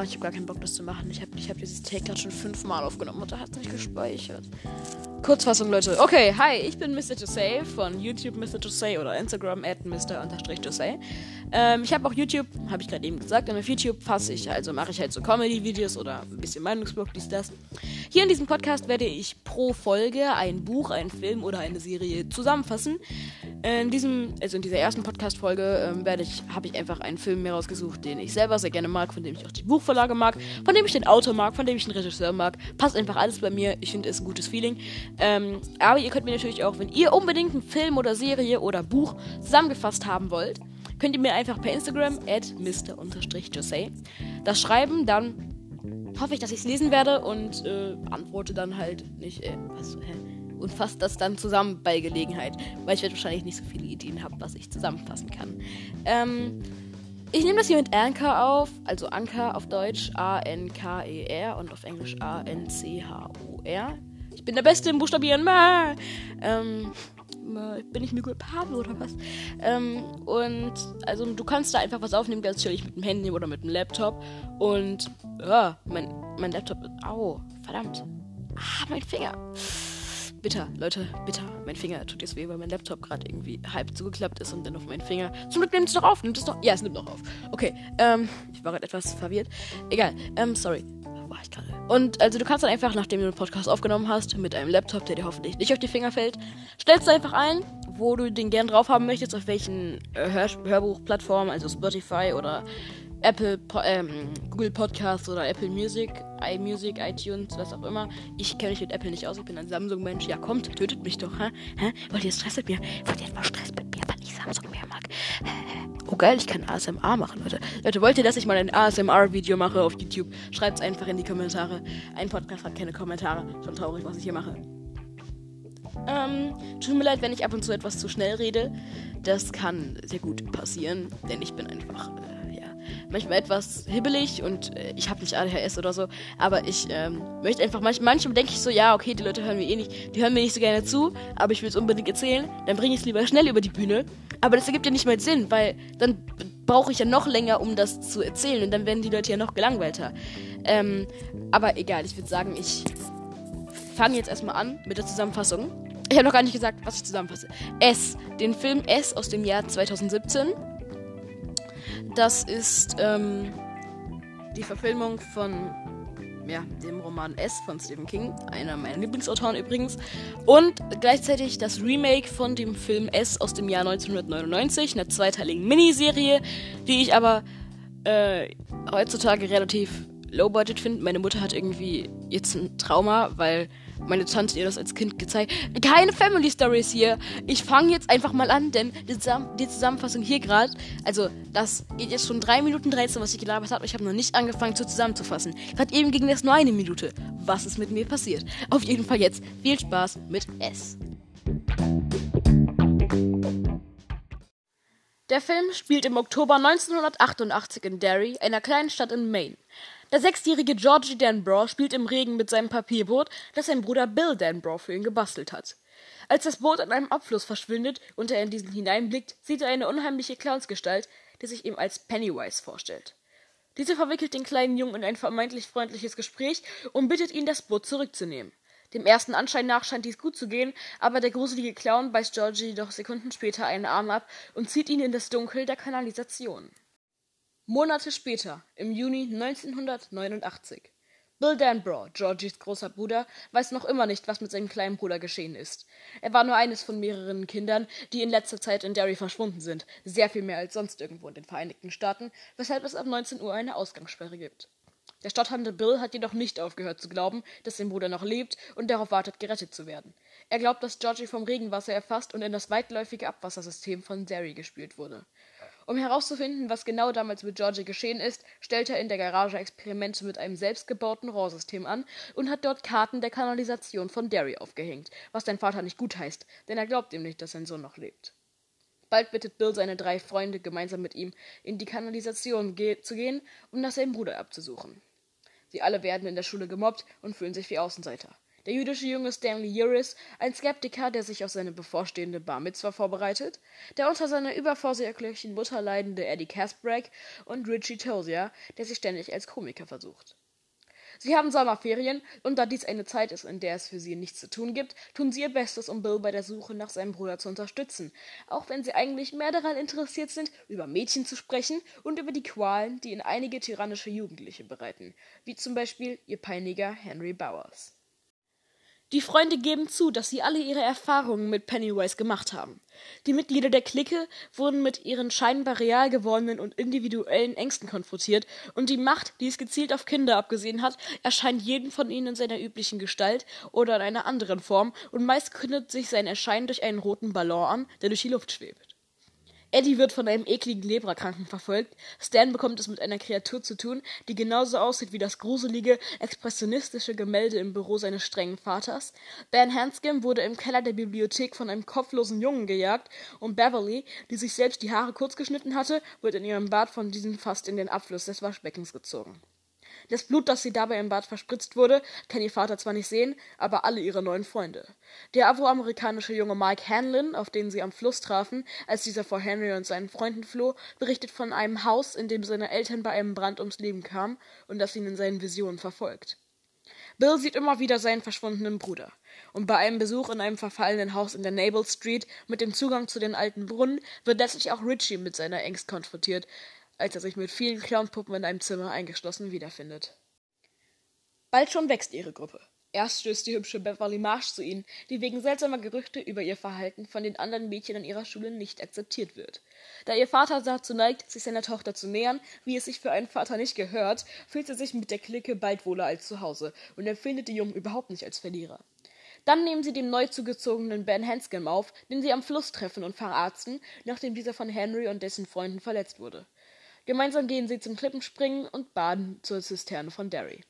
Ah, ich habe gar keinen Bock, das zu machen. Ich habe ich hab dieses Take gerade schon fünfmal aufgenommen und da hat es nicht gespeichert. Kurzfassung, Leute. Okay, hi, ich bin Mr. Jose von YouTube Mr. Jose oder Instagram at Mr. Ähm, ich habe auch YouTube, habe ich gerade eben gesagt, und auf YouTube fasse ich, also mache ich halt so Comedy-Videos oder ein bisschen Meinungsblog, dies, das. Hier in diesem Podcast werde ich pro Folge ein Buch, einen Film oder eine Serie zusammenfassen. In diesem, also in dieser ersten Podcast-Folge ähm, werde ich, habe ich einfach einen Film mir rausgesucht, den ich selber sehr gerne mag, von dem ich auch die Buchvorlage mag, von dem ich den Autor mag, von dem ich den Regisseur mag. Passt einfach alles bei mir. Ich finde, es ein gutes Feeling. Ähm, aber ihr könnt mir natürlich auch, wenn ihr unbedingt einen Film oder Serie oder Buch zusammengefasst haben wollt, könnt ihr mir einfach per Instagram at mr-jose das schreiben, dann hoffe ich, dass ich es lesen werde und äh, antworte dann halt nicht, äh, was, hä? Und fasse das dann zusammen bei Gelegenheit, weil ich werde wahrscheinlich nicht so viele Ideen haben, was ich zusammenfassen kann. Ähm, ich nehme das hier mit Anchor auf, also Anchor auf Deutsch A-N-K-E-R und auf Englisch A-N-C-H-O-R. Ich bin der Beste im Buchstabieren. Ähm, bin ich Miguel Pablo oder was? Ähm, und also du kannst da einfach was aufnehmen, ganz chillig mit dem Handy oder mit dem Laptop. Und ja, mein, mein Laptop. Au, verdammt. Ah, mein Finger bitter, Leute, bitter. Mein Finger tut jetzt weh, weil mein Laptop gerade irgendwie halb zugeklappt ist und dann auf meinen Finger. Zum Glück nimmt es noch auf. Nimmt es noch? Ja, es nimmt noch auf. Okay, ähm, ich war gerade etwas verwirrt. Egal, ähm, sorry. War ich gerade? Und also du kannst dann einfach, nachdem du den Podcast aufgenommen hast, mit einem Laptop, der dir hoffentlich nicht auf die Finger fällt, stellst du einfach ein, wo du den gern drauf haben möchtest, auf welchen äh, Hör Hörbuchplattformen, also Spotify oder Apple, ähm, Google Podcasts oder Apple Music, iMusic, iTunes, was auch immer. Ich kenne mich mit Apple nicht aus, ich bin ein Samsung-Mensch. Ja, kommt, tötet mich doch, hä? hä? Wollt ihr Stress mit mir? Wollt ihr etwas Stress mit mir, weil ich Samsung mehr mag? Oh geil, ich kann ASMR machen, Leute. Leute, wollt ihr, dass ich mal ein ASMR-Video mache auf YouTube? Schreibt's einfach in die Kommentare. Ein Podcast hat keine Kommentare. Schon traurig, was ich hier mache. Ähm, tut mir leid, wenn ich ab und zu etwas zu schnell rede. Das kann sehr gut passieren, denn ich bin einfach äh, manchmal etwas hibbelig und äh, ich habe nicht ADHS oder so, aber ich ähm, möchte einfach, manch, manchmal denke ich so, ja, okay, die Leute hören mir eh nicht, die hören mir nicht so gerne zu, aber ich will es unbedingt erzählen, dann bringe ich es lieber schnell über die Bühne. Aber das ergibt ja nicht mal Sinn, weil dann brauche ich ja noch länger, um das zu erzählen und dann werden die Leute ja noch gelangweilter. Ähm, aber egal, ich würde sagen, ich fange jetzt erstmal an mit der Zusammenfassung. Ich habe noch gar nicht gesagt, was ich zusammenfasse. S, den Film S aus dem Jahr 2017. Das ist ähm, die Verfilmung von ja, dem Roman S von Stephen King, einer meiner Lieblingsautoren übrigens. Und gleichzeitig das Remake von dem Film S aus dem Jahr 1999, einer zweiteiligen Miniserie, die ich aber äh, heutzutage relativ low budget finde. Meine Mutter hat irgendwie jetzt ein Trauma, weil meine Tante ihr das als Kind gezeigt. Keine Family Stories hier. Ich fange jetzt einfach mal an, denn die, Zusamm die Zusammenfassung hier gerade, also das geht jetzt schon 3 Minuten 13, was ich gelabert habe. Ich habe noch nicht angefangen zu zusammenzufassen. Gerade eben ging das nur eine Minute. Was ist mit mir passiert? Auf jeden Fall jetzt viel Spaß mit S. Der Film spielt im Oktober 1988 in Derry, einer kleinen Stadt in Maine. Der sechsjährige Georgie Danborough spielt im Regen mit seinem Papierboot, das sein Bruder Bill Danborough für ihn gebastelt hat. Als das Boot an einem Abfluss verschwindet und er in diesen hineinblickt, sieht er eine unheimliche Clownsgestalt, die sich ihm als Pennywise vorstellt. Diese verwickelt den kleinen Jungen in ein vermeintlich freundliches Gespräch und bittet ihn, das Boot zurückzunehmen. Dem ersten Anschein nach scheint dies gut zu gehen, aber der gruselige Clown beißt Georgie doch Sekunden später einen Arm ab und zieht ihn in das Dunkel der Kanalisation. Monate später, im Juni 1989. Bill Danborough, Georgies großer Bruder, weiß noch immer nicht, was mit seinem kleinen Bruder geschehen ist. Er war nur eines von mehreren Kindern, die in letzter Zeit in Derry verschwunden sind, sehr viel mehr als sonst irgendwo in den Vereinigten Staaten, weshalb es ab 19 Uhr eine Ausgangssperre gibt. Der stotternde Bill hat jedoch nicht aufgehört zu glauben, dass sein Bruder noch lebt und darauf wartet, gerettet zu werden. Er glaubt, dass Georgie vom Regenwasser erfasst und in das weitläufige Abwassersystem von Derry gespült wurde. Um herauszufinden, was genau damals mit Georgie geschehen ist, stellt er in der Garage Experimente mit einem selbstgebauten Rohrsystem an und hat dort Karten der Kanalisation von Derry aufgehängt, was sein Vater nicht gutheißt, denn er glaubt ihm nicht, dass sein Sohn noch lebt. Bald bittet Bill seine drei Freunde, gemeinsam mit ihm in die Kanalisation ge zu gehen, um nach seinem Bruder abzusuchen. Sie alle werden in der Schule gemobbt und fühlen sich wie Außenseiter. Der jüdische Junge Stanley Uris, ein Skeptiker, der sich auf seine bevorstehende Bar Mitzvah vorbereitet, der unter seiner übervorsorglichen Mutter leidende Eddie Casbrack und Richie Tozier, der sich ständig als Komiker versucht. Sie haben Sommerferien und da dies eine Zeit ist, in der es für sie nichts zu tun gibt, tun sie ihr Bestes, um Bill bei der Suche nach seinem Bruder zu unterstützen, auch wenn sie eigentlich mehr daran interessiert sind, über Mädchen zu sprechen und über die Qualen, die ihnen einige tyrannische Jugendliche bereiten, wie zum Beispiel ihr Peiniger Henry Bowers. Die Freunde geben zu, dass sie alle ihre Erfahrungen mit Pennywise gemacht haben. Die Mitglieder der Clique wurden mit ihren scheinbar real gewordenen und individuellen Ängsten konfrontiert, und die Macht, die es gezielt auf Kinder abgesehen hat, erscheint jedem von ihnen in seiner üblichen Gestalt oder in einer anderen Form, und meist kündet sich sein Erscheinen durch einen roten Ballon an, der durch die Luft schwebt. Eddie wird von einem ekligen Lebrakranken verfolgt. Stan bekommt es mit einer Kreatur zu tun, die genauso aussieht wie das gruselige, expressionistische Gemälde im Büro seines strengen Vaters. Ben Hanscom wurde im Keller der Bibliothek von einem kopflosen Jungen gejagt und Beverly, die sich selbst die Haare kurz geschnitten hatte, wird in ihrem Bad von diesem fast in den Abfluss des Waschbeckens gezogen. Das Blut, das sie dabei im Bad verspritzt wurde, kann ihr Vater zwar nicht sehen, aber alle ihre neuen Freunde. Der afroamerikanische junge Mike Hanlon, auf den sie am Fluss trafen, als dieser vor Henry und seinen Freunden floh, berichtet von einem Haus, in dem seine Eltern bei einem Brand ums Leben kamen und das ihn in seinen Visionen verfolgt. Bill sieht immer wieder seinen verschwundenen Bruder. Und bei einem Besuch in einem verfallenen Haus in der Naval Street mit dem Zugang zu den alten Brunnen wird letztlich auch Richie mit seiner Ängst konfrontiert, als er sich mit vielen Clownpuppen in einem Zimmer eingeschlossen wiederfindet. Bald schon wächst ihre Gruppe. Erst stößt die hübsche Beverly Marsh zu ihnen, die wegen seltsamer Gerüchte über ihr Verhalten von den anderen Mädchen an ihrer Schule nicht akzeptiert wird. Da ihr Vater dazu neigt, sich seiner Tochter zu nähern, wie es sich für einen Vater nicht gehört, fühlt sie sich mit der Clique bald wohler als zu Hause und empfindet die Jungen überhaupt nicht als Verlierer. Dann nehmen sie den neu zugezogenen Ben Hanscom auf, den sie am Fluss treffen und verarzten, nachdem dieser von Henry und dessen Freunden verletzt wurde. Gemeinsam gehen sie zum Klippenspringen und baden zur Zisterne von Derry.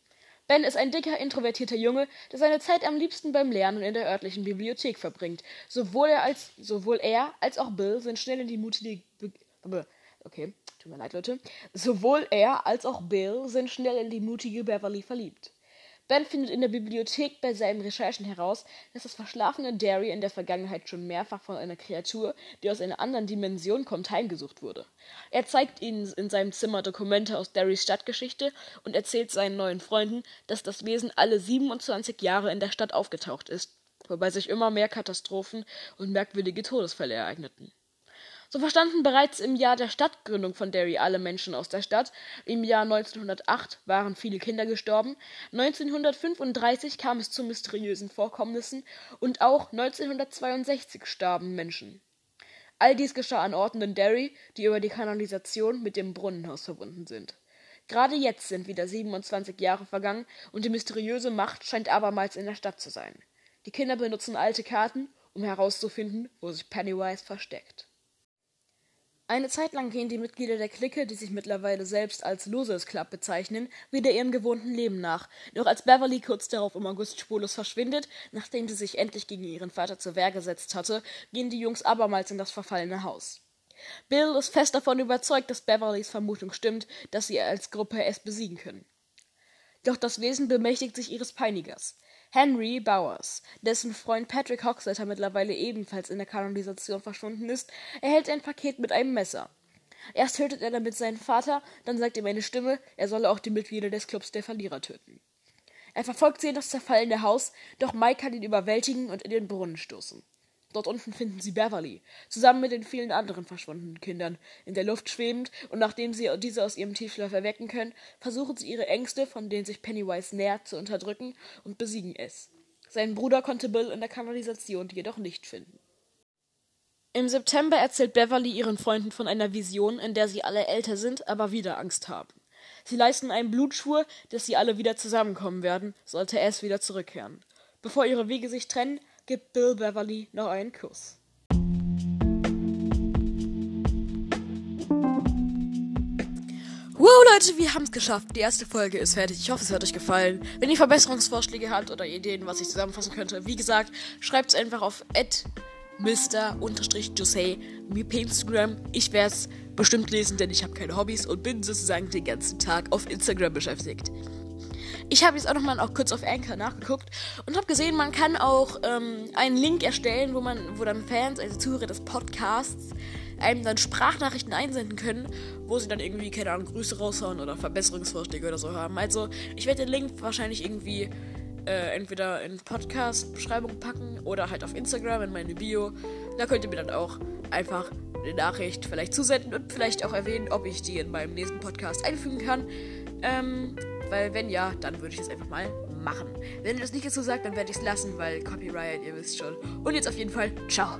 Ben ist ein dicker, introvertierter Junge, der seine Zeit am liebsten beim Lernen in der örtlichen Bibliothek verbringt. Sowohl er als, sowohl er als auch Bill sind schnell in die mutige. Okay, tut mir leid, Leute. Sowohl er als auch Bill sind schnell in die mutige Beverly verliebt. Ben findet in der Bibliothek bei seinen Recherchen heraus, dass das verschlafene Derry in der Vergangenheit schon mehrfach von einer Kreatur, die aus einer anderen Dimension kommt, heimgesucht wurde. Er zeigt ihnen in seinem Zimmer Dokumente aus Derrys Stadtgeschichte und erzählt seinen neuen Freunden, dass das Wesen alle 27 Jahre in der Stadt aufgetaucht ist, wobei sich immer mehr Katastrophen und merkwürdige Todesfälle ereigneten. So verstanden bereits im Jahr der Stadtgründung von Derry alle Menschen aus der Stadt. Im Jahr 1908 waren viele Kinder gestorben. 1935 kam es zu mysteriösen Vorkommnissen und auch 1962 starben Menschen. All dies geschah an Orten in Derry, die über die Kanalisation mit dem Brunnenhaus verbunden sind. Gerade jetzt sind wieder 27 Jahre vergangen und die mysteriöse Macht scheint abermals in der Stadt zu sein. Die Kinder benutzen alte Karten, um herauszufinden, wo sich Pennywise versteckt. Eine Zeit lang gehen die Mitglieder der Clique, die sich mittlerweile selbst als Losers Club bezeichnen, wieder ihrem gewohnten Leben nach. Doch als Beverly kurz darauf im August spurlos verschwindet, nachdem sie sich endlich gegen ihren Vater zur Wehr gesetzt hatte, gehen die Jungs abermals in das verfallene Haus. Bill ist fest davon überzeugt, dass Beverlys Vermutung stimmt, dass sie als Gruppe es besiegen können. Doch das Wesen bemächtigt sich ihres Peinigers. Henry Bowers, dessen Freund Patrick Hoxeter mittlerweile ebenfalls in der Kanalisation verschwunden ist, erhält ein Paket mit einem Messer. Erst tötet er damit seinen Vater, dann sagt ihm eine Stimme, er solle auch die Mitglieder des Clubs der Verlierer töten. Er verfolgt sie in das zerfallene Haus, doch Mike kann ihn überwältigen und in den Brunnen stoßen. Dort unten finden sie Beverly, zusammen mit den vielen anderen verschwundenen Kindern, in der Luft schwebend, und nachdem sie diese aus ihrem Tiefschlaf erwecken können, versuchen sie ihre Ängste, von denen sich Pennywise nährt, zu unterdrücken und besiegen es. Seinen Bruder konnte Bill in der Kanalisation jedoch nicht finden. Im September erzählt Beverly ihren Freunden von einer Vision, in der sie alle älter sind, aber wieder Angst haben. Sie leisten einen Blutschwur, dass sie alle wieder zusammenkommen werden, sollte es wieder zurückkehren. Bevor ihre Wege sich trennen, gibt Bill Beverly noch einen Kuss. Wow, Leute, wir haben es geschafft. Die erste Folge ist fertig. Ich hoffe, es hat euch gefallen. Wenn ihr Verbesserungsvorschläge habt oder Ideen, was ich zusammenfassen könnte, wie gesagt, schreibt es einfach auf Mr-Jose mir per Instagram. Ich werde es bestimmt lesen, denn ich habe keine Hobbys und bin sozusagen den ganzen Tag auf Instagram beschäftigt. Ich habe jetzt auch nochmal auch kurz auf Anchor nachgeguckt und habe gesehen, man kann auch ähm, einen Link erstellen, wo man, wo dann Fans, also Zuhörer des Podcasts, einem dann Sprachnachrichten einsenden können, wo sie dann irgendwie, keine Ahnung, Grüße raushauen oder Verbesserungsvorschläge oder so haben. Also, ich werde den Link wahrscheinlich irgendwie äh, entweder in Podcast-Beschreibung packen oder halt auf Instagram in meine Bio. Da könnt ihr mir dann auch einfach eine Nachricht vielleicht zusenden und vielleicht auch erwähnen, ob ich die in meinem nächsten Podcast einfügen kann. Ähm, weil wenn ja, dann würde ich das einfach mal machen. Wenn ihr das nicht dazu sagt, dann werde ich es lassen, weil Copyright, ihr wisst schon. Und jetzt auf jeden Fall, ciao.